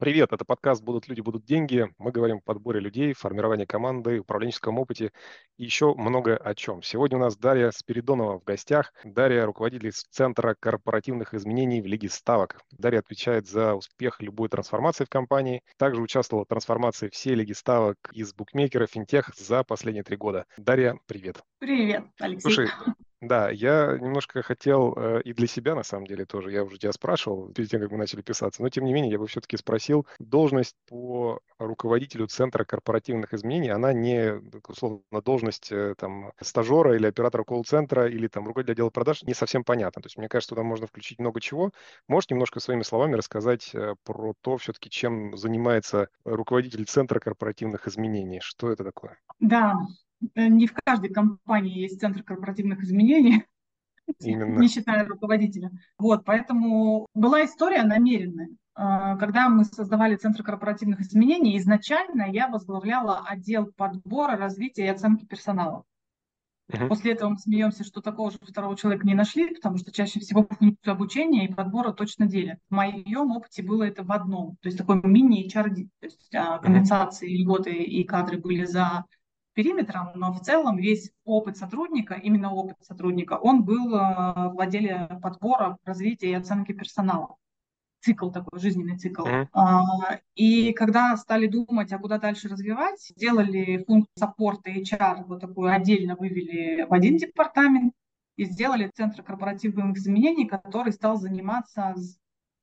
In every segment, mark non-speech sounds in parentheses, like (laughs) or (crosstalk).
Привет, это подкаст «Будут люди, будут деньги». Мы говорим о подборе людей, формировании команды, управленческом опыте и еще много о чем. Сегодня у нас Дарья Спиридонова в гостях. Дарья – руководитель Центра корпоративных изменений в Лиге ставок. Дарья отвечает за успех любой трансформации в компании. Также участвовала в трансформации всей Лиги ставок из букмекера, финтех за последние три года. Дарья, привет. Привет, Алексей. Слушай, да, я немножко хотел э, и для себя, на самом деле, тоже, я уже тебя спрашивал перед тем, как мы начали писаться, но тем не менее я бы все-таки спросил, должность по руководителю Центра корпоративных изменений, она не, условно, должность э, там стажера или оператора колл-центра или там руководителя отдела продаж, не совсем понятно. То есть мне кажется, туда можно включить много чего. Можешь немножко своими словами рассказать э, про то, все-таки, чем занимается руководитель Центра корпоративных изменений? Что это такое? Да, не в каждой компании есть центр корпоративных изменений, (laughs) Именно. не считая руководителя. Вот, поэтому была история намеренная. А, когда мы создавали Центр корпоративных изменений, изначально я возглавляла отдел подбора, развития и оценки персонала. Uh-huh. После этого мы смеемся, что такого же второго человека не нашли, потому что чаще всего функцию обучения и подбора точно делят. В моем опыте было это в одном, то есть такой мини-HRD, то есть uh-huh. компенсации, льготы и кадры были за периметром, но в целом весь опыт сотрудника, именно опыт сотрудника, он был э, в отделе подбора, развития и оценки персонала. Цикл такой, жизненный цикл. Mm-hmm. И когда стали думать, а куда дальше развивать, сделали функцию саппорта HR, вот такую отдельно вывели в один департамент, и сделали Центр корпоративных изменений, который стал заниматься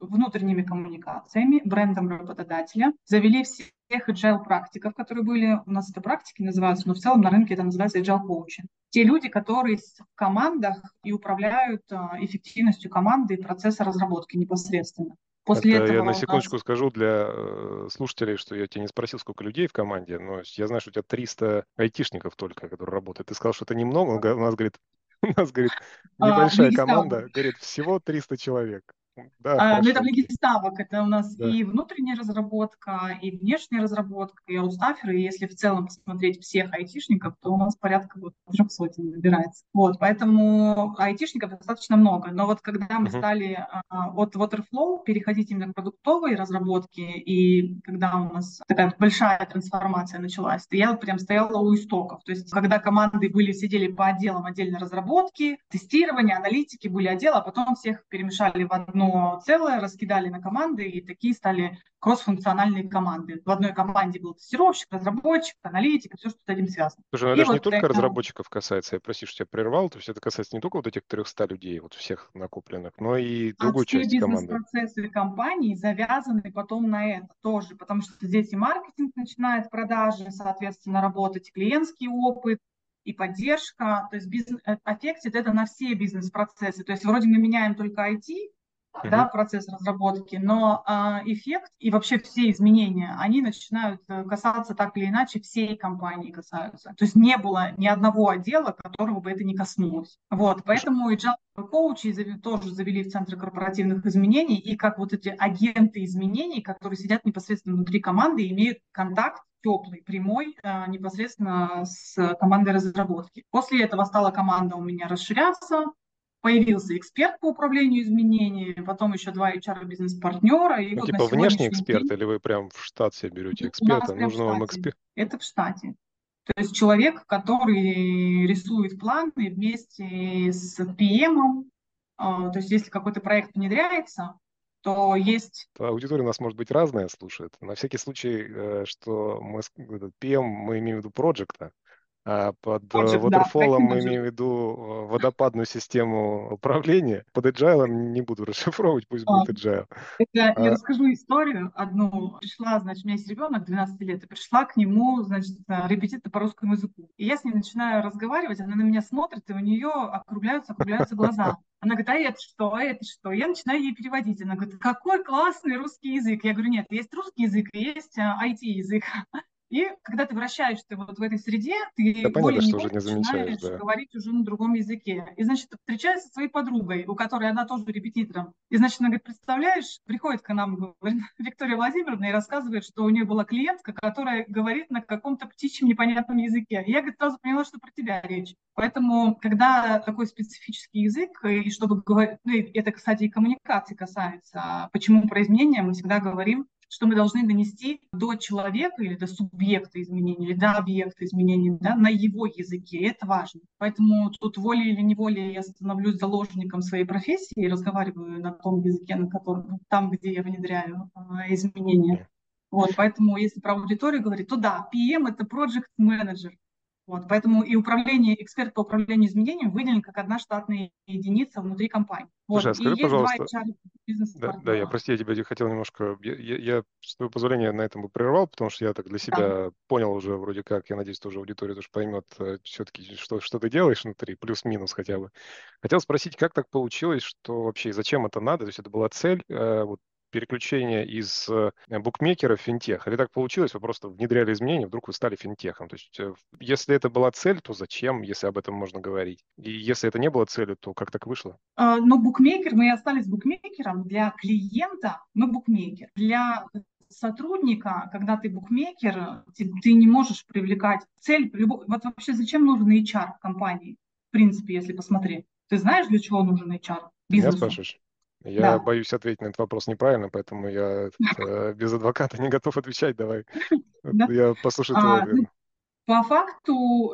внутренними коммуникациями, брендом работодателя, завели всех agile практиков, которые были, у нас это практики называются, но в целом на рынке это называется agile coaching. Те люди, которые в командах и управляют а, эффективностью команды и процесса разработки непосредственно. После это этого я на секундочку нас... скажу для э, слушателей, что я тебя не спросил, сколько людей в команде, но я знаю, что у тебя 300 айтишников только, которые работают. Ты сказал, что это немного, у нас, говорит, (laughs) у нас, говорит, а, небольшая а, команда, говорит, всего 300 человек. Да, а, ну, это в лиге ставок. Это у нас да. и внутренняя разработка, и внешняя разработка, и аутстаферы. И если в целом посмотреть всех айтишников, то у нас порядка вот трех сотен набирается. Вот, поэтому айтишников достаточно много. Но вот когда мы uh-huh. стали а, от Waterflow переходить именно к продуктовой разработке, и когда у нас такая большая трансформация началась, то я прям стояла у истоков. То есть когда команды были, сидели по отделам отдельной разработки, тестирования, аналитики были отделы, а потом всех перемешали в одну одно целое, раскидали на команды, и такие стали кроссфункциональные команды. В одной команде был тестировщик, разработчик, аналитик, и все, что с этим связано. Слушай, ну это же вот не только это... разработчиков касается, я прости, что тебя прервал, то есть это касается не только вот этих 300 людей, вот всех накопленных, но и другой а части команды. бизнес-процессы компании завязаны потом на это тоже, потому что здесь и маркетинг начинает продажи, соответственно, работать, клиентский опыт, и поддержка, то есть бизнес, аффектит это на все бизнес-процессы. То есть вроде мы меняем только IT, uh-huh. да, процесс разработки, но э, эффект и вообще все изменения, они начинают э, касаться так или иначе всей компании касаются. То есть не было ни одного отдела, которого бы это не коснулось. Вот, поэтому и коучи тоже завели в Центр корпоративных изменений, и как вот эти агенты изменений, которые сидят непосредственно внутри команды имеют контакт теплый, прямой, э, непосредственно с командой разработки. После этого стала команда у меня расширяться, появился эксперт по управлению изменениями, потом еще два HR-бизнес-партнера. И ну, вот типа внешний эксперт день... или вы прям в штат себе берете эксперта? Нужно вам эксперт? Это в штате. То есть человек, который рисует планы вместе с PM, а, то есть если какой-то проект внедряется, то есть... Аудитория у нас может быть разная, слушает. На всякий случай, э, что мы PM, мы имеем в виду проекта, под Project, Waterfall да, мы (laughs) имеем в виду э, водопадную систему управления. Под Agile не буду (laughs) расшифровывать, пусть а, будет Agile. Это, а, я расскажу историю одну. Пришла, значит, у меня есть ребенок 12 лет, и пришла к нему, значит, репетитор по русскому языку. И я с ней начинаю разговаривать, она на меня смотрит, и у нее округляются, округляются глаза. Она говорит, а это что, а это что? Я начинаю ей переводить. Она говорит, какой классный русский язык. Я говорю, нет, есть русский язык, есть IT-язык. (laughs) А, и когда ты вращаешься вот в этой среде, ты да, более понятно, что уже не замечаешь да. говорить уже на другом языке. И, значит, встречается со своей подругой, у которой она тоже репетитором. И, значит, она говорит, представляешь, приходит к нам говорит, (laughs) Виктория Владимировна и рассказывает, что у нее была клиентка, которая говорит на каком-то птичьем непонятном языке. И я, говорит, сразу поняла, что про тебя речь. Поэтому, когда такой специфический язык, и чтобы говорить, ну, это, кстати, и коммуникации касается, почему про изменения мы всегда говорим, что мы должны донести до человека или до субъекта изменений, или до объекта изменений да, на его языке. И это важно. Поэтому тут волей или неволей я становлюсь заложником своей профессии и разговариваю на том языке, на котором, там, где я внедряю э, изменения. Вот, поэтому если про аудиторию говорить, то да, PM – это project manager. Вот, поэтому и управление, эксперт по управлению изменением выделен как одна штатная единица внутри компании. Вот. Слушай, а скажи, и пожалуйста, да, да, я, прости, я тебя хотел немножко, я, я, я, с твоего позволения, на этом бы прервал, потому что я так для себя да. понял уже вроде как, я надеюсь, тоже аудитория тоже поймет э, все-таки, что, что ты делаешь внутри, плюс-минус хотя бы. Хотел спросить, как так получилось, что вообще, зачем это надо, то есть это была цель, э, вот переключение из э, букмекера в финтех? Или так получилось, вы просто внедряли изменения, вдруг вы стали финтехом? То есть э, если это была цель, то зачем, если об этом можно говорить? И если это не было целью, то как так вышло? А, ну, букмекер, мы остались букмекером. Для клиента мы букмекер. Для сотрудника, когда ты букмекер, ты, ты не можешь привлекать цель. Любой, вот вообще зачем нужен HR в компании? В принципе, если посмотреть. Ты знаешь, для чего нужен HR? Бизнесу? Меня спрашиваешь? Я да. боюсь ответить на этот вопрос неправильно, поэтому я э, без адвоката не готов отвечать. Давай. (laughs) Да. Я послушаю твой а, ну, По факту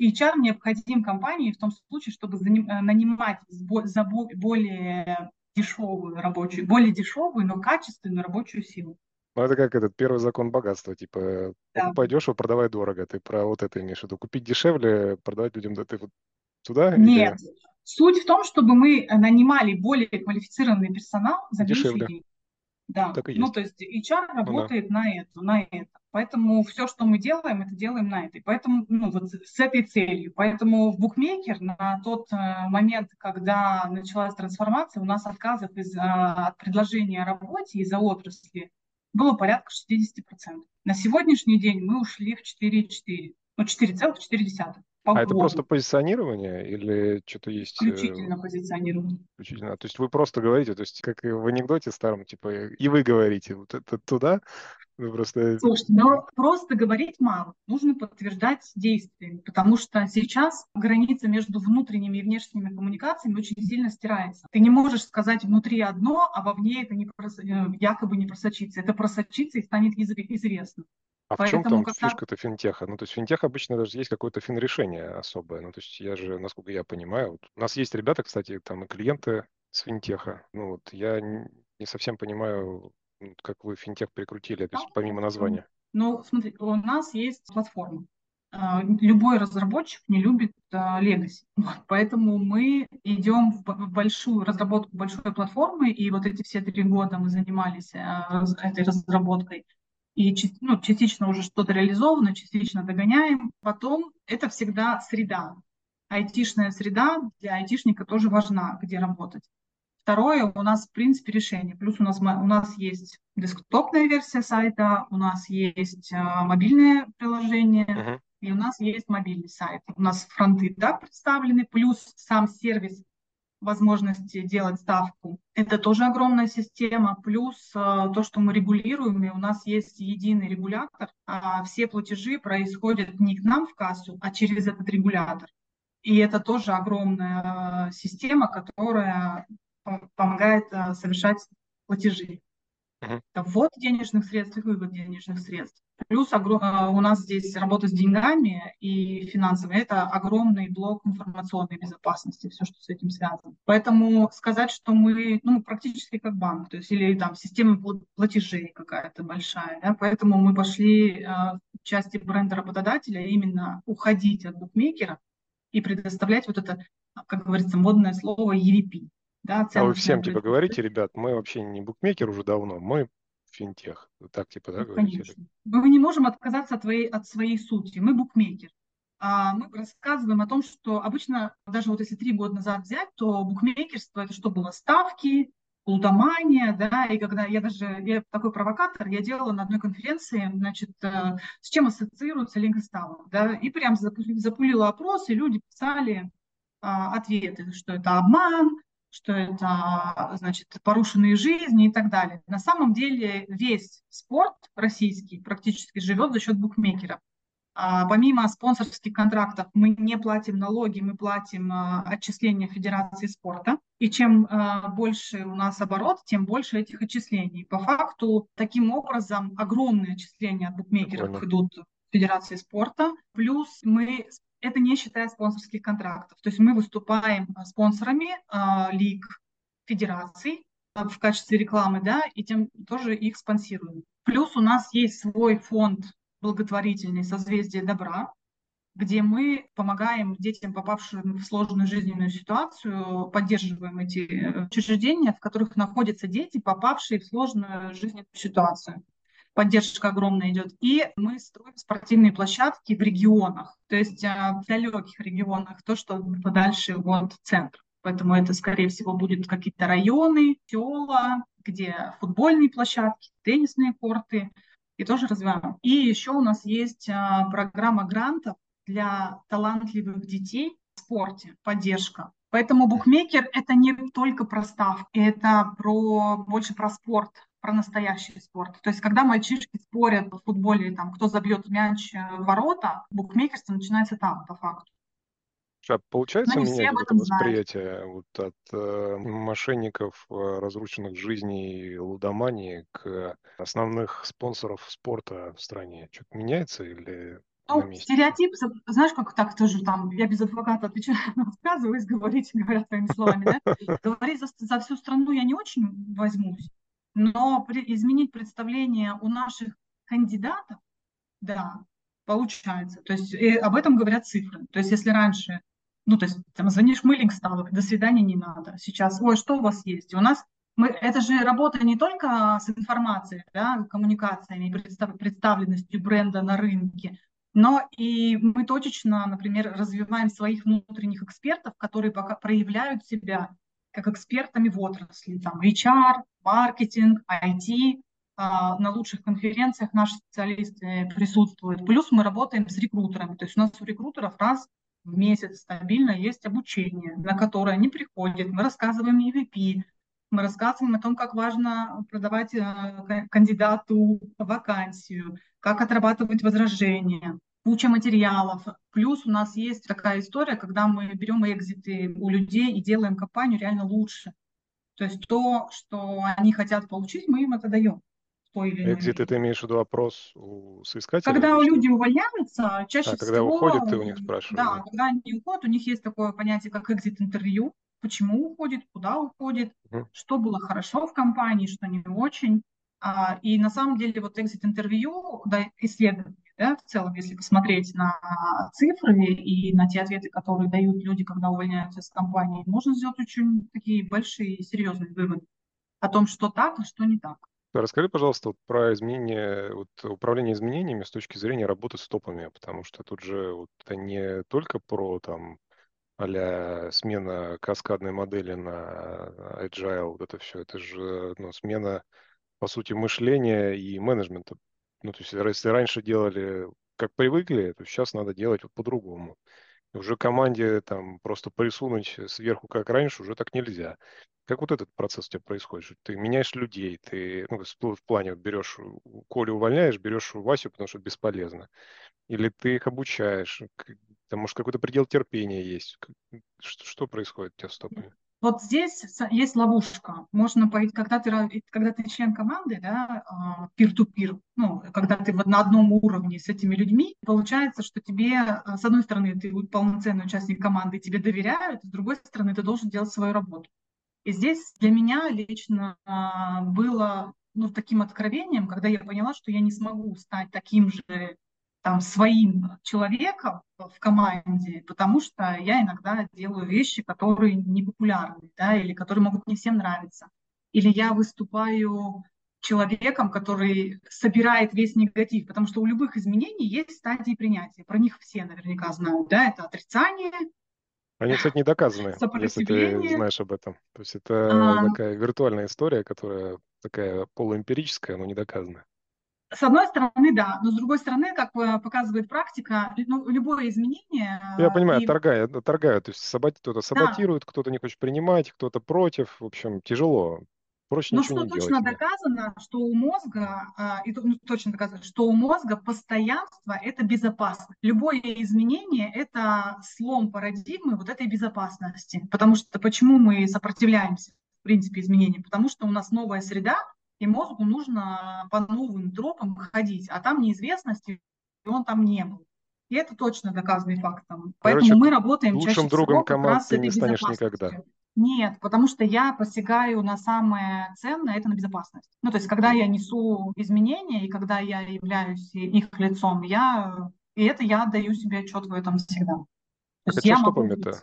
HR необходим компании в том случае, чтобы э, нанимать за более дешевую рабочую, более дешевую, но качественную рабочую силу. Ну, это как этот первый закон богатства, типа, да. покупай дешево, продавай дорого. Ты про вот это имеешь в виду. Купить дешевле, продавать людям, да ты вот туда? Нет, или... Суть в том, чтобы мы нанимали более квалифицированный персонал за Дешевле. деньги. Да, так и ну то есть HR работает ну, да. на это, на это. Поэтому все, что мы делаем, это делаем на этой. Поэтому, ну вот с этой целью. Поэтому в букмекер на тот э, момент, когда началась трансформация, у нас отказов из, э, от предложения о работе из-за отрасли было порядка 60%. На сегодняшний день мы ушли в 4,4, ну 4,4 по а это просто позиционирование или что-то есть? Э, Исключительно позиционирование. Исключительно. То есть вы просто говорите, то есть как в анекдоте старом, типа, и вы говорите, вот это туда, вы просто... Слушайте, но просто говорить мало, нужно подтверждать действиями, потому что сейчас граница между внутренними и внешними коммуникациями очень сильно стирается. Ты не можешь сказать внутри одно, а вовне это не прос... Э, якобы не просочится. Это просочится и станет известно. А в чем там когда... фишка-то финтеха? Ну, то есть финтех обычно даже есть какое-то фин-решение особое. Ну, то есть я же, насколько я понимаю, вот у нас есть ребята, кстати, там и клиенты с финтеха. Ну, вот я не совсем понимаю, как вы финтех прикрутили, то есть помимо названия. Ну, смотри, у нас есть платформа. А, любой разработчик не любит Legacy. (laughs) Вот, поэтому мы идем в большую разработку большой платформы, и вот эти все три года мы занимались а, этой разработкой и ну, частично уже что-то реализовано, частично догоняем. Потом это всегда среда. Айтишная среда для айтишника тоже важна, где работать. Второе, у нас в принципе решение. Плюс у нас, у нас есть десктопная версия сайта, у нас есть э, мобильное приложение, uh-huh. и у нас есть мобильный сайт. У нас фронты да, представлены, плюс сам сервис возможности делать ставку. Это тоже огромная система. Плюс э, то, что мы регулируем, и у нас есть единый регулятор. А все платежи происходят не к нам в кассу, а через этот регулятор. И это тоже огромная э, система, которая помогает э, совершать платежи. Это ввод денежных средств и вывод денежных средств. Плюс э, у нас здесь работа с деньгами и финансами. Это огромный блок информационной безопасности, все, что с этим связано. Поэтому сказать, что мы ну, практически как банк, то есть или там система платежей какая-то большая. Да? Поэтому мы пошли э, в части бренда работодателя именно уходить от букмекера и предоставлять вот это, как говорится, модное слово EVP. Да, а вы всем типа говорите, ребят, мы вообще не букмекер уже давно, мы финтех. Так типа, да, ну, говорите? Конечно. Мы не можем отказаться от, твоей, от своей сути. Мы букмекер. А мы рассказываем о том, что обычно, даже вот если три года назад взять, то букмекерство это что было? Ставки, лудомания, да, и когда я даже, я такой провокатор, я делала на одной конференции, значит, э, с чем ассоциируется Лингстаун, да, и прям запулила опрос, и люди писали а, ответы, что это обман, что это, значит, порушенные жизни и так далее. На самом деле весь спорт российский практически живет за счет букмекеров. А, помимо спонсорских контрактов мы не платим налоги, мы платим а, отчисления Федерации спорта. И чем э, больше у нас оборот, тем больше этих отчислений. По факту, таким образом, огромные отчисления от букмекеров идут в Федерации спорта. Плюс мы, это не считая спонсорских контрактов. То есть мы выступаем спонсорами э, лиг, федераций э, в качестве рекламы, да, и тем тоже их спонсируем. Плюс у нас есть свой фонд благотворительный «Созвездие добра», где мы помогаем детям, попавшим в сложную жизненную ситуацию, поддерживаем эти э, учреждения, в которых находятся дети, попавшие в сложную жизненную ситуацию. Поддержка огромная идет. И мы строим спортивные площадки в регионах, то есть э, в далеких регионах, то, что подальше от центра. Поэтому это, скорее всего, будут какие-то районы, села, где футбольные площадки, теннисные корты, и тоже развиваем. И еще у нас есть а, программа грантов для талантливых детей в спорте, поддержка. Поэтому букмекер – это не только про ставки, это про, больше про спорт, про настоящий спорт. То есть, когда мальчишки спорят в футболе, там, кто забьет мяч в ворота, букмекерство начинается там, по факту. А получается менять это восприятие вот от э, мошенников, э, разрушенных жизней, лудомании к основных спонсоров спорта в стране? Что-то меняется или ну, стереотип, знаешь, как так тоже там, я без адвоката отвечаю, (laughs) рассказываюсь, говорить, говорят твоими словами, да? (laughs) Говорить за, за всю страну я не очень возьмусь, но при, изменить представление у наших кандидатов, да, получается. То есть и об этом говорят цифры. То есть если раньше, ну, то есть там звонишь, мылинг стал, до свидания не надо. Сейчас, ой, что у вас есть? У нас мы, это же работа не только с информацией, да, коммуникациями, представ, представленностью бренда на рынке, но и мы точечно, например, развиваем своих внутренних экспертов, которые пока проявляют себя как экспертами в отрасли, там HR, маркетинг, IT, а, на лучших конференциях наши специалисты присутствуют. Плюс мы работаем с рекрутерами. То есть у нас у рекрутеров раз в месяц стабильно есть обучение, на которое они приходят. Мы рассказываем EVP, мы рассказываем о том, как важно продавать э, кандидату вакансию, как отрабатывать возражения, куча материалов. Плюс у нас есть такая история, когда мы берем экзиты у людей и делаем компанию реально лучше. То есть то, что они хотят получить, мы им это даем. Экзит, ты имеешь в виду опрос у соискателей? Когда люди увольняются, чаще а, всего... когда уходят, ты у них спрашиваешь? Да, да, когда они уходят, у них есть такое понятие, как экзит-интервью. Почему уходит, куда уходит, угу. что было хорошо в компании, что не очень. А, и на самом деле вот экзит-интервью, да, исследование, да, в целом, если посмотреть на цифры и на те ответы, которые дают люди, когда увольняются из компании, можно сделать очень такие большие серьезные выводы о том, что так, а что не так. Расскажи, пожалуйста, вот про изменение, вот управление изменениями с точки зрения работы с топами, потому что тут же вот это не только про там а смена каскадной модели на agile, вот это все, это же ну, смена, по сути, мышления и менеджмента ну, то есть если раньше делали как привыкли, то сейчас надо делать вот по-другому. Уже команде там просто присунуть сверху, как раньше, уже так нельзя. Как вот этот процесс у тебя происходит? Ты меняешь людей, ты ну, в плане берешь, Колю увольняешь, берешь Васю, потому что бесполезно. Или ты их обучаешь, там, может, какой-то предел терпения есть. Что, что происходит у тебя с топами? Вот здесь есть ловушка. Можно пойти, когда ты, когда ты член команды, да, а, peer-to-peer, ну, когда ты на одном уровне с этими людьми, получается, что тебе, а, с одной стороны, ты полноценный участник команды, тебе доверяют, с другой стороны, ты должен делать свою работу. И здесь для меня лично а, было ну, таким откровением, когда я поняла, что я не смогу стать таким же там, своим человеком в команде, потому что я иногда делаю вещи, которые не популярны, да, или которые могут не всем нравиться. Или я выступаю человеком, который собирает весь негатив, потому что у любых изменений есть стадии принятия. Про них все наверняка знают, да, это отрицание. Они, кстати, не доказаны, если ты знаешь об этом. То есть это а... такая виртуальная история, которая такая полуэмпирическая, но не доказанная. С одной стороны, да, но с другой стороны, как показывает практика, ну, любое изменение... Я понимаю, и... торгают, торгают, то есть сабот... кто-то саботирует, да. кто-то не хочет принимать, кто-то против, в общем, тяжело. Проще Но что не точно делать. доказано, что у мозга, а, и ну, точно доказано, что у мозга постоянство – это безопасно. Любое изменение – это слом парадигмы вот этой безопасности. Потому что почему мы сопротивляемся, в принципе, изменениям? Потому что у нас новая среда, и мозгу нужно по новым тропам ходить, а там неизвестность, и он там не был. И это точно доказанный факт. Поэтому мы работаем лучшим чаще другом всего раз ты не станешь никогда. Нет, потому что я посягаю на самое ценное, это на безопасность. Ну, то есть, когда я несу изменения, и когда я являюсь их лицом, я, и это я даю себе отчет в этом всегда. То так есть а я что стопами-то?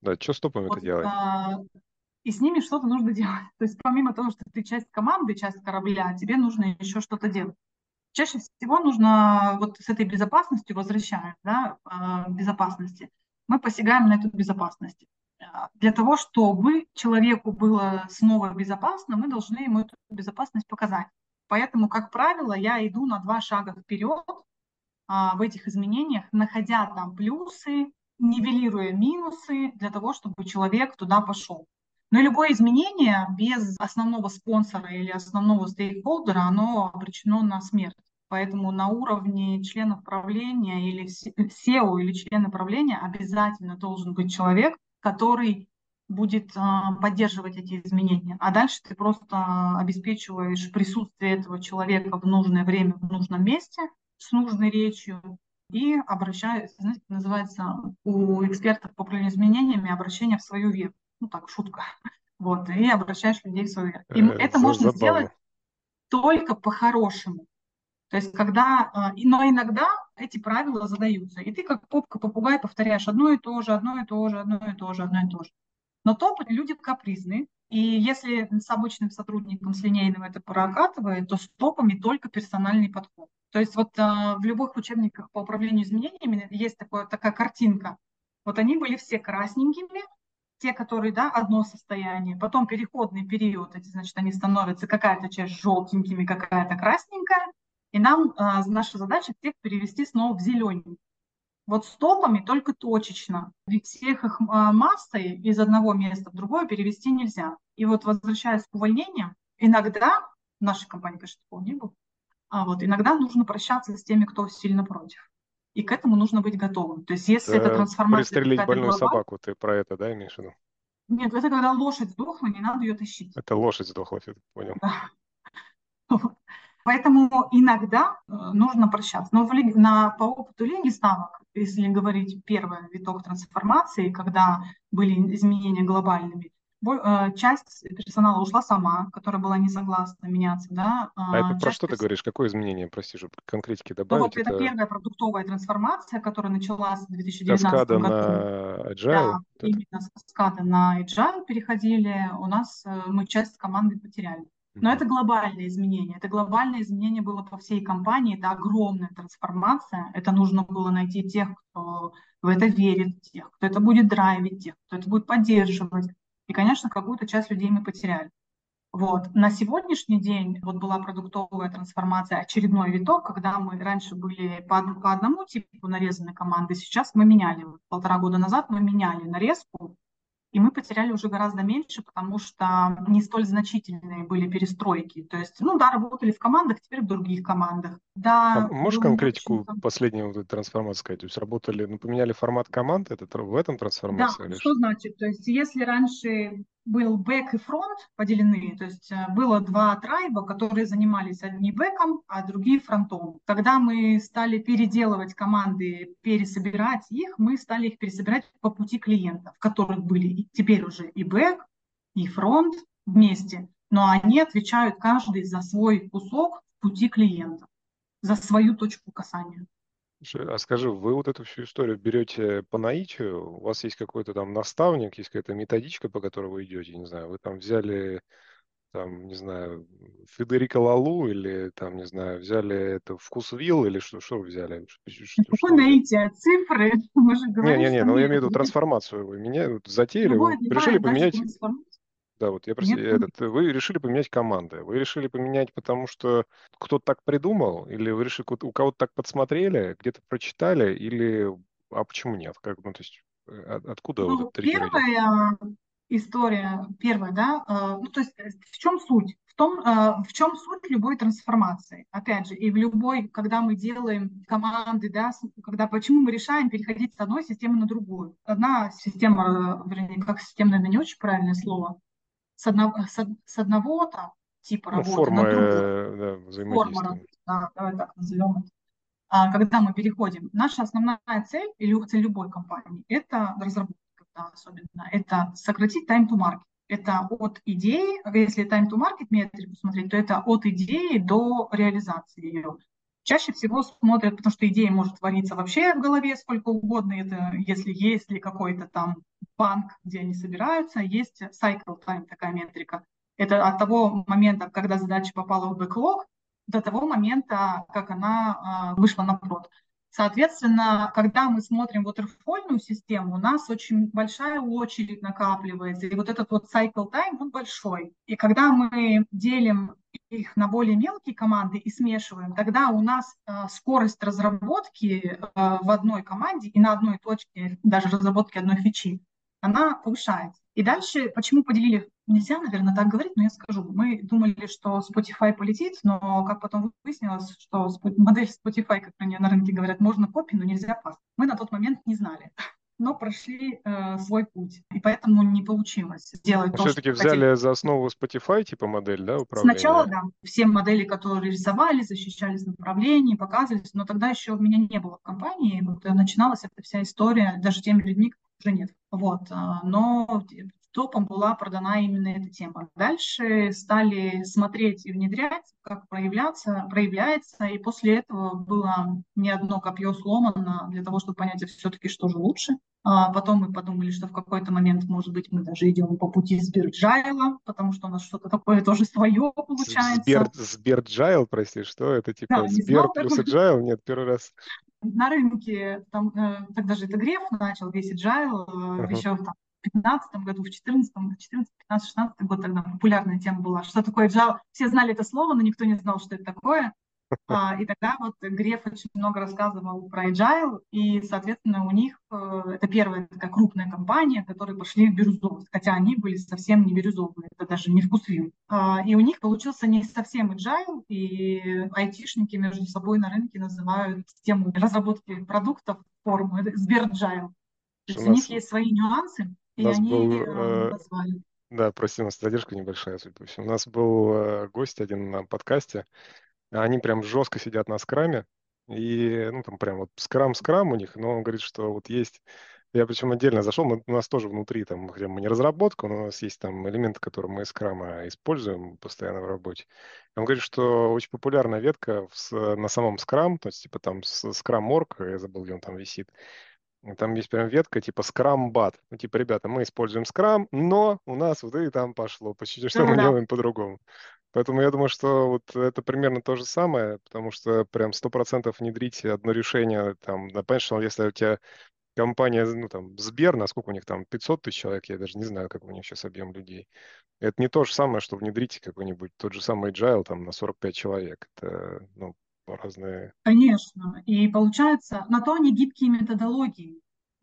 Да, что стопами вот, делать? А, и с ними что-то нужно делать. (laughs) То есть, помимо того, что ты часть команды, часть корабля, тебе нужно еще что-то делать. Чаще всего нужно вот с этой безопасностью, возвращаясь, да, а, безопасности, мы посягаем на эту безопасность. А, для того, чтобы человеку было снова безопасно, мы должны ему эту безопасность показать. Поэтому, как правило, я иду на два шага вперед а, в этих изменениях, находя там плюсы, нивелируя минусы для того, чтобы человек туда пошел. Но любое изменение без основного спонсора или основного стейкхолдера, оно обречено на смерть. Поэтому на уровне членов правления или SEO или члена правления обязательно должен быть человек, который будет а, поддерживать эти изменения. А дальше ты просто обеспечиваешь присутствие этого человека в нужное время, в нужном месте, с нужной речью, и обращаюсь, знаете, называется у экспертов по управлению изменениями обращение в свою веру. Ну так, шутка. Вот, и обращаешь людей в свою веру. И э, это можно забавно. сделать только по-хорошему. То есть, когда, а, но иногда эти правила задаются, и ты как попка-попугай повторяешь одно и то же, одно и то же, одно и то же, одно и то же. Но топ люди капризны, и если с обычным сотрудником, с линейным это прокатывает, то с топами только персональный подход. То есть вот а, в любых учебниках по управлению изменениями есть такое, такая картинка. Вот они были все красненькими, те, которые, да, одно состояние, потом переходный период, эти, значит, они становятся какая-то часть желтенькими, какая-то красненькая, и нам а, наша задача всех перевести снова в зеленый. Вот стопами только точечно. Ведь всех их а, массой из одного места в другое перевести нельзя. И вот возвращаясь к увольнениям, иногда, в нашей компании, конечно, такого не было, а вот иногда нужно прощаться с теми, кто сильно против. И к этому нужно быть готовым. То есть если это трансформация... Пристрелить больную глобаль... собаку, ты про это, да, имеешь в виду? Нет, это когда лошадь сдохла, не надо ее тащить. Это лошадь сдохла, я понял. Да. (laughs) Поэтому иногда э, нужно прощаться. Но в, на, по опыту линии ставок, если говорить первый виток трансформации, когда были изменения глобальными, э, часть персонала ушла сама, которая была не согласна меняться. Да? А это про что ты говоришь? Какое изменение? Прости, чтобы конкретики добавить. Ну, вот это, это первая продуктовая трансформация, которая началась в 2019 Каскада году. на Agile? Да, именно с каскада на Agile переходили. У нас э, мы часть команды потеряли. Но это глобальное изменение. Это глобальное изменение было по всей компании. Это огромная трансформация. Это нужно было найти тех, кто в это верит, тех, кто это будет драйвить, тех, кто это будет поддерживать. И, конечно, какую-то часть людей мы потеряли. Вот. На сегодняшний день вот была продуктовая трансформация, очередной виток, когда мы раньше были по, по одному типу нарезанной команды, сейчас мы меняли. Полтора года назад мы меняли нарезку и мы потеряли уже гораздо меньше, потому что не столь значительные были перестройки. То есть, ну да, работали в командах, теперь в других командах. Да, а можешь конкретику очень... последнего вот трансформации сказать? То есть работали, ну, поменяли формат команд, это в этом трансформация? Да, что значит? То есть если раньше был бэк и фронт поделены, то есть э, было два трайба, которые занимались одни бэком, а другие фронтом. Когда мы стали переделывать команды, пересобирать их, мы стали их пересобирать по пути клиентов, которых были теперь уже и бэк, и фронт вместе, но они отвечают каждый за свой кусок в пути клиента, за свою точку касания. А скажи, вы вот эту всю историю берете по наитию? У вас есть какой-то там наставник, есть какая-то методичка, по которой вы идете, не знаю, вы там взяли, там, не знаю, Федерико Лалу или там, не знаю, взяли это Вкусвилл или что, что вы взяли? Какое что наитие? Цифры? (laughs) Мы же говорим, Не-не-не, ну я имею в виду трансформацию. Вы меня затеяли, вы решили поменять да, вот я просто, этот, вы решили поменять команды. Вы решили поменять, потому что кто-то так придумал, или вы решили, у кого-то так подсмотрели, где-то прочитали, или а почему нет? Как, ну, то есть, э, откуда ну, вот это первое, история первая, да, э, ну, то есть э, в чем суть? В том, э, в чем суть любой трансформации. Опять же, и в любой, когда мы делаем команды, да, когда почему мы решаем переходить с одной системы на другую. Одна система, вернее, как система, наверное, не очень правильное слово, с одного, с, одного там, типа ну, работы форма, на другую. Да, взаимодействия. Форма, да, давай так назовем это. А, когда мы переходим, наша основная цель или цель любой компании – это разработка особенно, это сократить time to market. Это от идеи, если time to market метрику смотреть, то это от идеи до реализации ее. Чаще всего смотрят, потому что идея может твориться вообще в голове сколько угодно. Это если есть ли какой-то там банк, где они собираются, есть cycle time, такая метрика. Это от того момента, когда задача попала в бэклог, до того момента, как она э, вышла на прод. Соответственно, когда мы смотрим waterfall систему, у нас очень большая очередь накапливается, и вот этот вот cycle time, он большой. И когда мы делим их на более мелкие команды и смешиваем, тогда у нас э, скорость разработки э, в одной команде и на одной точке, даже разработки одной фичи, она повышается. И дальше, почему поделили, нельзя, наверное, так говорить, но я скажу. Мы думали, что Spotify полетит, но как потом выяснилось, что модель Spotify, как про нее на рынке говорят, можно копи, но нельзя паст. Мы на тот момент не знали (laughs) но прошли э, свой путь. И поэтому не получилось сделать а то, Все-таки взяли хотели. за основу Spotify типа модель, да, управления? Сначала, да. Все модели, которые рисовали, защищались направления, показывались, но тогда еще у меня не было в компании. Вот начиналась эта вся история даже теми людьми, уже нет. Вот. А, но топам была продана именно эта тема. Дальше стали смотреть и внедрять, как проявляться, проявляется, и после этого было не одно копье сломано для того, чтобы понять все-таки, что же лучше. А потом мы подумали, что в какой-то момент, может быть, мы даже идем по пути Сберджайла, потому что у нас что-то такое тоже свое получается. Сбер, Сберджайл, прости, что это? Типа да, Сбер плюс Agile? Нет, первый раз на рынке, там, э, тогда же это Греф начал весь agile, uh-huh. еще там, в 2015 году, в 2014, 14, 15, 16 год тогда популярная тема была. Что такое agile? Все знали это слово, но никто не знал, что это такое. А, и тогда вот Греф очень много рассказывал про agile, и, соответственно, у них э, это первая такая крупная компания, которые пошли в бирюзовость, хотя они были совсем не бирюзовые, это даже не вкусвил. А, и у них получился не совсем agile, и айтишники между собой на рынке называют систему разработки продуктов форму Сберджайл. То есть у, у них есть свои нюансы, и они был, э, э, назвали. Да, прости, у нас задержка небольшая, судя по всему. У нас был э, гость один на подкасте, они прям жестко сидят на скраме, и, ну, там прям вот скрам-скрам у них, но он говорит, что вот есть я причем отдельно зашел, мы, у нас тоже внутри, там, хотя мы не разработка, но у нас есть там элементы, которые мы из скрама используем постоянно в работе. Он говорит, что очень популярная ветка в, на самом скрам, то есть типа там скрам-орг, я забыл, где он там висит, там есть прям ветка типа Scrum Bat. Ну, типа, ребята, мы используем Scrum, но у нас вот и там пошло. Почти что мы делаем по-другому. Поэтому я думаю, что вот это примерно то же самое, потому что прям сто процентов внедрить одно решение, там, понятно, если у тебя компания, ну, там, Сбер, насколько у них там, 500 тысяч человек, я даже не знаю, как у них сейчас объем людей. Это не то же самое, что внедрить какой-нибудь тот же самый Agile там на 45 человек. Это, ну, разные... Конечно. И получается, на то они гибкие методологии.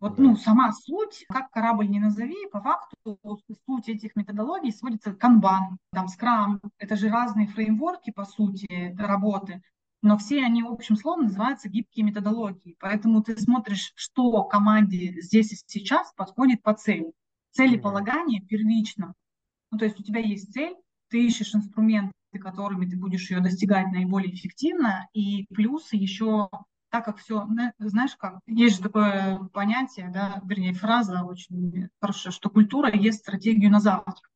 Вот, ну, сама суть, как корабль не назови, по факту суть этих методологий сводится к канбан, там, скрам. Это же разные фреймворки, по сути, работы. Но все они, в общем словом, называются гибкие методологии. Поэтому ты смотришь, что команде здесь и сейчас подходит по цели. Целеполагание первично. Ну, то есть у тебя есть цель, ты ищешь инструменты, которыми ты будешь ее достигать наиболее эффективно, и плюс еще так как все, знаешь как, есть же такое понятие, да, вернее, фраза очень хорошая, что культура есть стратегию на завтра.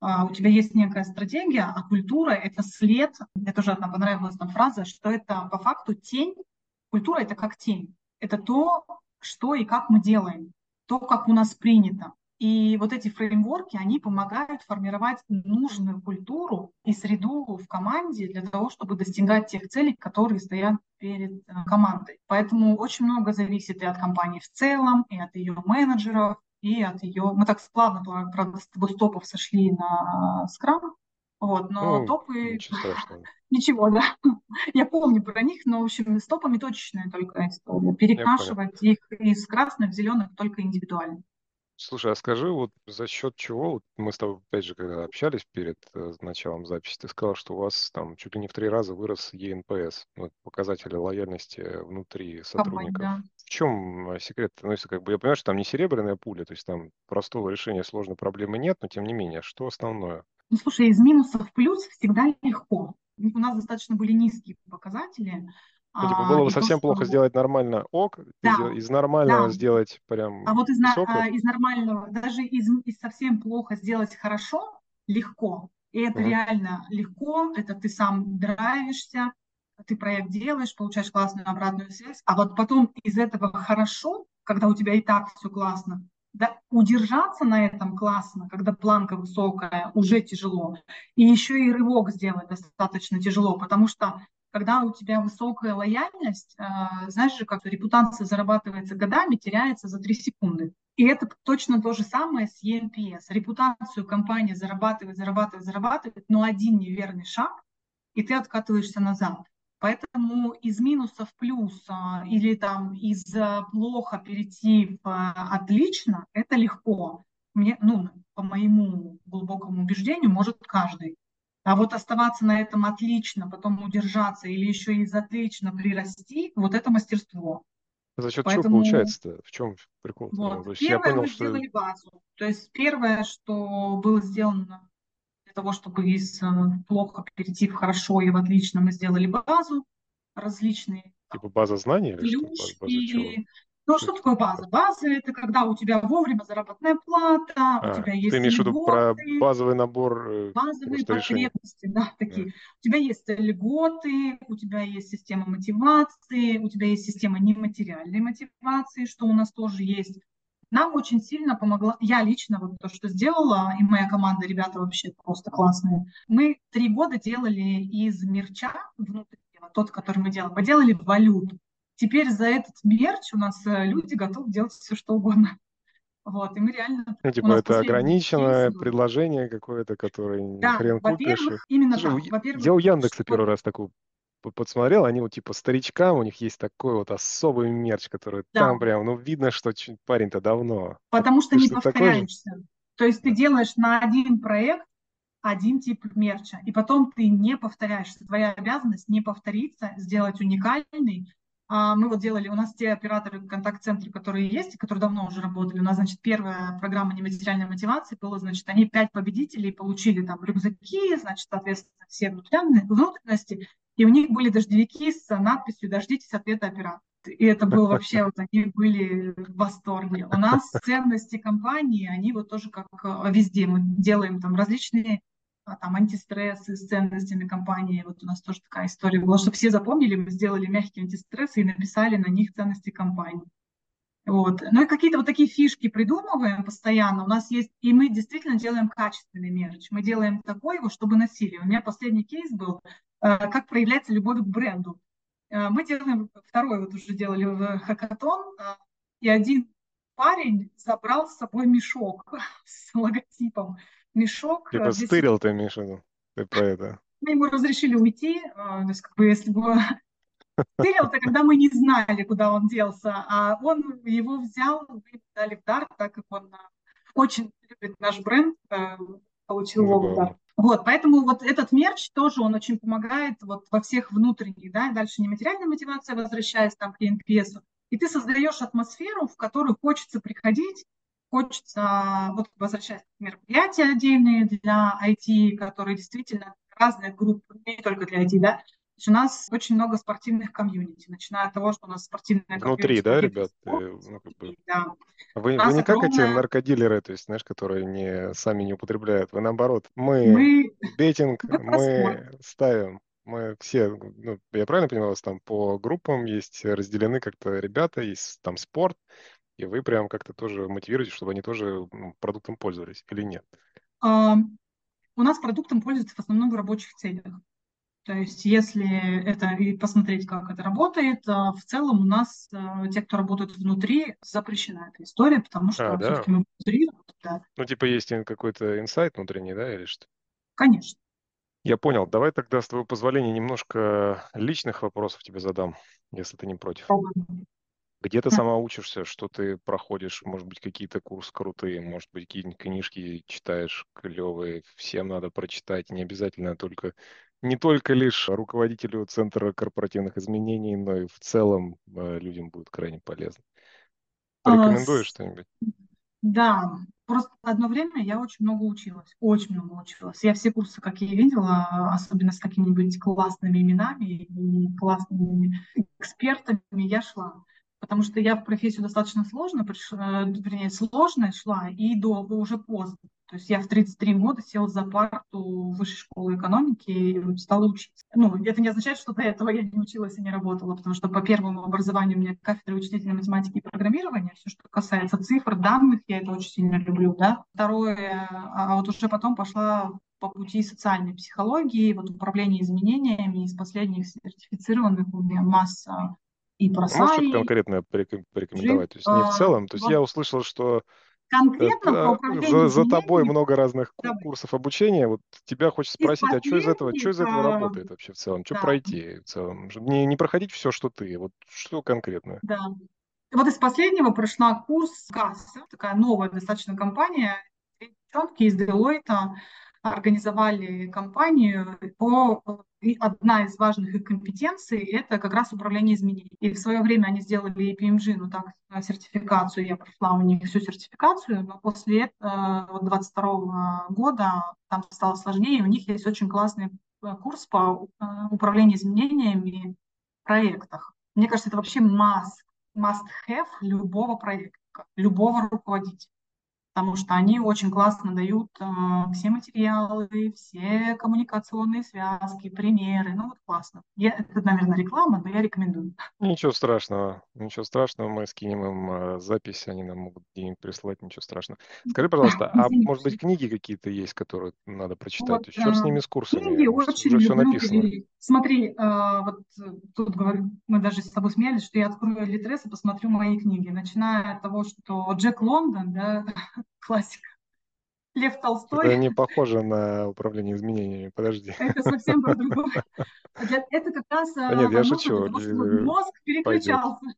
А, у тебя есть некая стратегия, а культура – это след, мне тоже одна понравилась там фраза, что это по факту тень, культура – это как тень, это то, что и как мы делаем, то, как у нас принято. И вот эти фреймворки, они помогают формировать нужную культуру и среду в команде для того, чтобы достигать тех целей, которые стоят перед э, командой. Поэтому очень много зависит и от компании в целом, и от ее менеджеров, и от ее... Мы так плавно, правда, с тобой стопов сошли на скрам, вот, но ну, топы... Ничего (laughs) страшного. Ничего, да. Я помню про них, но, в общем, с топами точечная только история. Перекрашивать их из красных в зеленых только индивидуально. Слушай, а скажи, вот за счет чего, вот мы с тобой, опять же, когда общались перед э, началом записи, ты сказал, что у вас там чуть ли не в три раза вырос ЕНПС, ну, показатели лояльности внутри сотрудников. да. В чем э, секрет? Ну, если как бы я понимаю, что там не серебряная пуля, то есть там простого решения сложной проблемы нет, но тем не менее, что основное? Ну, слушай, из минусов в плюс всегда легко. У нас достаточно были низкие показатели, ну, типа, было бы совсем плохо что... сделать нормально ок, да, из нормального да. сделать прям А вот из, а, из нормального, даже из, из совсем плохо сделать хорошо, легко. И это угу. реально легко, это ты сам драйвишься, ты проект делаешь, получаешь классную обратную связь, а вот потом из этого хорошо, когда у тебя и так все классно, да, удержаться на этом классно, когда планка высокая, уже тяжело. И еще и рывок сделать достаточно тяжело, потому что когда у тебя высокая лояльность, э, знаешь же, как репутация зарабатывается годами, теряется за 3 секунды. И это точно то же самое с ENPS. Репутацию компания зарабатывает, зарабатывает, зарабатывает, но один неверный шаг, и ты откатываешься назад. Поэтому из минуса в плюс а, или там из плохо перейти в отлично, это легко. Мне, ну, по моему глубокому убеждению, может каждый. А вот оставаться на этом отлично, потом удержаться или еще из отлично прирасти, вот это мастерство. За счет Поэтому... чего получается-то? В чем прикол? Вот. То есть первое, я понял, мы что... сделали базу. То есть первое, что было сделано для того, чтобы из э, плохо перейти в хорошо и в отлично, мы сделали базу различные. Типа база знаний или что? База, ну, что такое база? База – это когда у тебя вовремя заработная плата, а, у тебя есть Ты имеешь в виду про базовый набор э, Базовые потребности, да, такие. Да. У тебя есть льготы, у тебя есть система мотивации, у тебя есть система нематериальной мотивации, что у нас тоже есть. Нам очень сильно помогла, я лично вот то, что сделала, и моя команда, ребята вообще просто классные. Мы три года делали из мерча внутреннего, тот, который мы делаем, мы делали валюту. Теперь за этот мерч у нас э, люди готовы делать все, что угодно. Вот, и мы реально... Ну, типа, это ограниченное кейс, предложение какое-то, которое да, хрен купишь. именно Слушай, так. Во-первых, я у Яндекса что... первый раз такую подсмотрел, они вот типа старичкам, у них есть такой вот особый мерч, который да. там прям, ну, видно, что парень-то давно. Потому что ты не что повторяешься. То есть ты делаешь на один проект один тип мерча, и потом ты не повторяешься. Твоя обязанность не повториться, сделать уникальный, мы вот делали, у нас те операторы контакт-центры, которые есть, которые давно уже работали, у нас, значит, первая программа нематериальной мотивации была, значит, они пять победителей получили там рюкзаки, значит, соответственно, все внутренности, и у них были дождевики с надписью «Дождитесь ответа оператора». И это было вообще, вот они были в восторге. У нас ценности компании, они вот тоже как э, везде. Мы делаем там различные а, там антистрессы с ценностями компании. Вот у нас тоже такая история была, чтобы все запомнили, мы сделали мягкие антистрессы и написали на них ценности компании. Вот. Ну и какие-то вот такие фишки придумываем постоянно. У нас есть, и мы действительно делаем качественный мерч. Мы делаем такой чтобы носили. У меня последний кейс был, э, как проявляется любовь к бренду. Э, мы делаем, второй вот уже делали в хакатон, э, и один парень забрал с собой мешок (laughs) с логотипом мешок. Типа здесь... стырил ты, Миша, ты про это. Мы ему разрешили уйти, а, то есть как бы если бы стырил-то, когда мы не знали, куда он делся, а он его взял, мы дали в дар, так как он а, очень любит наш бренд, получил его в дар. Вот, поэтому вот этот мерч тоже, он очень помогает вот во всех внутренних, да, дальше нематериальная мотивация, возвращаясь там к NPS, и ты создаешь атмосферу, в которую хочется приходить, хочется, вот возвращаясь к мероприятия отдельные для IT, которые действительно разные группы, не только для IT, да, у нас очень много спортивных комьюнити, начиная от того, что у нас спортивные Внутри, да, ребят? Ну, как бы... да. Вы, вы не как огромное... эти наркодилеры, то есть, знаешь, которые не, сами не употребляют. Вы наоборот. Мы, мы... бетинг, (laughs) мы ставим. Мы все, ну, я правильно понимаю, у вас там по группам есть разделены как-то ребята, есть там спорт, и вы прям как-то тоже мотивируете, чтобы они тоже продуктом пользовались или нет? А, у нас продуктом пользуются в основном в рабочих целях. То есть если это и посмотреть, как это работает, а, в целом у нас а, те, кто работают внутри, запрещена эта история, потому что а, да? все-таки мы внутри. Да. Ну, типа есть какой-то инсайт внутренний, да, или что? Конечно. Я понял. Давай тогда, с твоего позволения, немножко личных вопросов тебе задам, если ты не против. Где ты сама учишься, что ты проходишь, может быть, какие-то курсы крутые, может быть, какие-нибудь книжки читаешь клевые, всем надо прочитать, не обязательно только, не только лишь руководителю Центра корпоративных изменений, но и в целом э, людям будет крайне полезно. Порекомендуешь а, что-нибудь? Да, просто одно время я очень много училась, очень много училась. Я все курсы, какие видела, особенно с какими-нибудь классными именами и классными экспертами, я шла потому что я в профессию достаточно сложно пришла, э, вернее, сложно шла и долго, уже поздно. То есть я в 33 года села за парту высшей школы экономики и стала учиться. Ну, это не означает, что до этого я не училась и не работала, потому что по первому образованию у меня кафедра учителя математики и программирования, все, что касается цифр, данных, я это очень сильно люблю, да. Второе, а вот уже потом пошла по пути социальной психологии, вот управление изменениями, из последних сертифицированных у меня масса и про Можешь что-то конкретно порекомендовать? То есть не в целом. То есть я услышал, что конкретно это, управлению за, за тобой много разных Давай. курсов обучения. Вот тебя хочется спросить, а что из этого, что из этого работает вообще в целом? Что да. пройти в целом? Не, не проходить все, что ты. Вот что конкретно? Да. Вот из последнего прошла курс КАСа, такая новая достаточно компания, девчонки из Deloitte организовали компанию по и одна из важных их компетенций – это как раз управление изменениями. И в свое время они сделали EPMG, ну так, сертификацию, я прошла у них всю сертификацию, но после этого, вот 22 года, там стало сложнее, у них есть очень классный э, курс по э, управлению изменениями в проектах. Мне кажется, это вообще must, must have любого проекта, любого руководителя потому что они очень классно дают э, все материалы, все коммуникационные связки, примеры. Ну вот классно. Я, это, наверное, реклама, но я рекомендую. Ничего страшного, ничего страшного. Мы скинем им э, запись, они нам могут где-нибудь прислать, ничего страшного. Скажи, пожалуйста, а может быть книги какие-то есть, которые надо прочитать? Вот, черт с ними с курсами? Книги может, очень уже все написано. Смотри, э, вот тут говорю, мы даже с тобой смеялись, что я открою Литрес и посмотрю мои книги, начиная от того, что Джек Лондон, да, (laughs) классика. Лев Толстой. Это не похоже на управление изменениями, подожди. Это совсем про другое. Это как раз а нет, я шучу. Того, чтобы мозг переключался. Пойдет.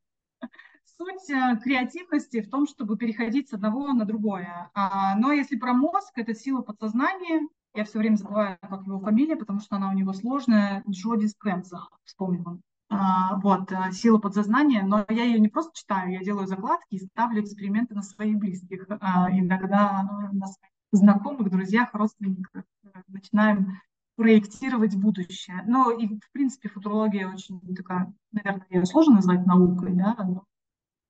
Суть э, креативности в том, чтобы переходить с одного на другое. А, но если про мозг, это сила подсознания. Я все время забываю, как его фамилия, потому что она у него сложная. Джо Диспенза, вспомнила. А, вот, э, сила подсознания, но я ее не просто читаю, я делаю закладки и ставлю эксперименты на своих близких, а, иногда на своих знакомых, друзьях, родственниках. Начинаем проектировать будущее. Но и, в принципе, футурология очень такая, наверное, ее сложно назвать наукой, да, но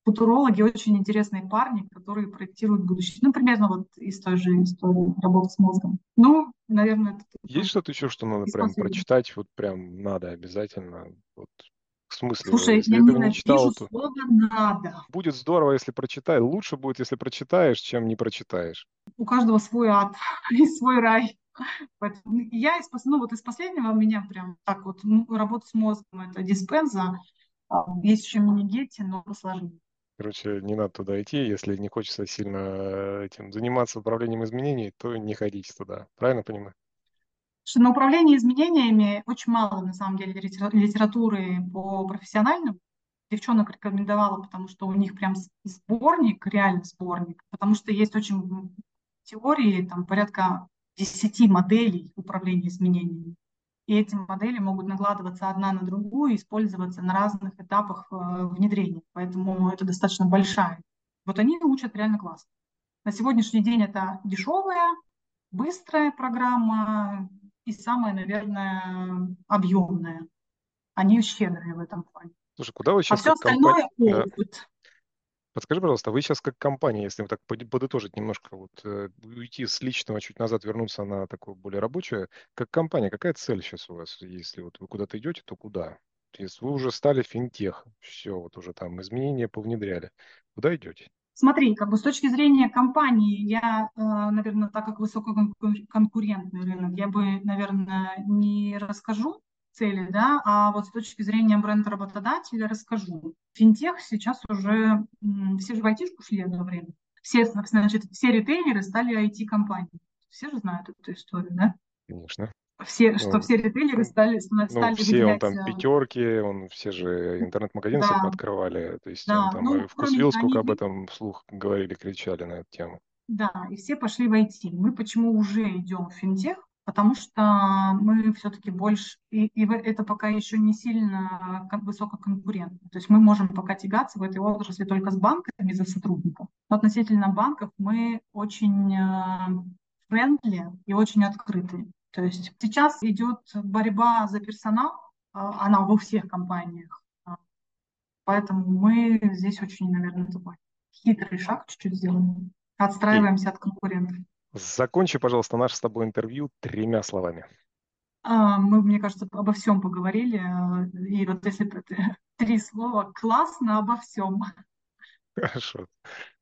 футурологи очень интересные парни, которые проектируют будущее. Ну, примерно вот из той же истории работы с мозгом. Ну, наверное, это... Есть что-то еще, что надо прям прочитать, вот прям надо обязательно? Вот в смысле, Слушай, если я этого не читал, то слово «надо». Будет здорово, если прочитаешь. Лучше будет, если прочитаешь, чем не прочитаешь. У каждого свой ад (laughs) и свой рай. Поэтому я из, ну, вот из последнего у меня прям так вот работа с мозгом, это диспенза. А, есть еще мини-гетти, но посложнее. Короче, не надо туда идти. Если не хочется сильно этим заниматься управлением изменений, то не ходите туда. Правильно понимаю? Что на управлении изменениями очень мало, на самом деле, литературы по профессиональным. Девчонок рекомендовала, потому что у них прям сборник, реальный сборник, потому что есть очень теории, там порядка 10 моделей управления изменениями. И эти модели могут накладываться одна на другую и использоваться на разных этапах э, внедрения. Поэтому это достаточно большая. Вот они учат реально классно. На сегодняшний день это дешевая, быстрая программа и самая, наверное, объемная. Они щедрые в этом плане. Слушай, куда вы сейчас а все остальное компания... опыт. Подскажи, пожалуйста, вы сейчас как компания, если вот так подытожить немножко, вот э, уйти с личного чуть назад, вернуться на такое более рабочее, как компания, какая цель сейчас у вас? Если вот вы куда-то идете, то куда? Если вы уже стали финтех, все, вот уже там изменения повнедряли, куда идете? Смотри, как бы с точки зрения компании, я, э, наверное, так как высококонкурентный рынок, я бы, наверное, не расскажу, цели, да, а вот с точки зрения бренда работодателя расскажу. Финтех сейчас уже, все же в айтишку шли одно время. Все, значит, все ритейлеры стали IT-компаниями. Все же знают эту историю, да? Конечно. все, ну, что все ритейлеры стали, стали ну, все, выделять... он там э, пятерки, он все же интернет-магазины да. открывали, то есть да. он там ну, и вкусвилл сколько они... об этом вслух говорили, кричали на эту тему. Да, и все пошли в IT. Мы почему уже идем в финтех? Потому что мы все-таки больше, и, и это пока еще не сильно высококонкурентно. То есть мы можем пока тягаться в этой отрасли только с банками за сотрудников. Но относительно банков мы очень френдли э, и очень открытые. То есть сейчас идет борьба за персонал, а, она во всех компаниях. Поэтому мы здесь очень, наверное, такой хитрый шаг чуть-чуть сделаем. Отстраиваемся от конкурентов. Закончи, пожалуйста, наше с тобой интервью тремя словами. А, мы, мне кажется, обо всем поговорили. И вот если (laughs) три слова, классно обо всем. Хорошо.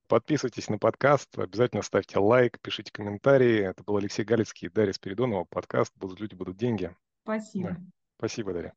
Подписывайтесь на подкаст, обязательно ставьте лайк, пишите комментарии. Это был Алексей Галицкий и Дарья Спиридонова. Подкаст «Будут люди, будут деньги». Спасибо. Да. Спасибо, Дарья.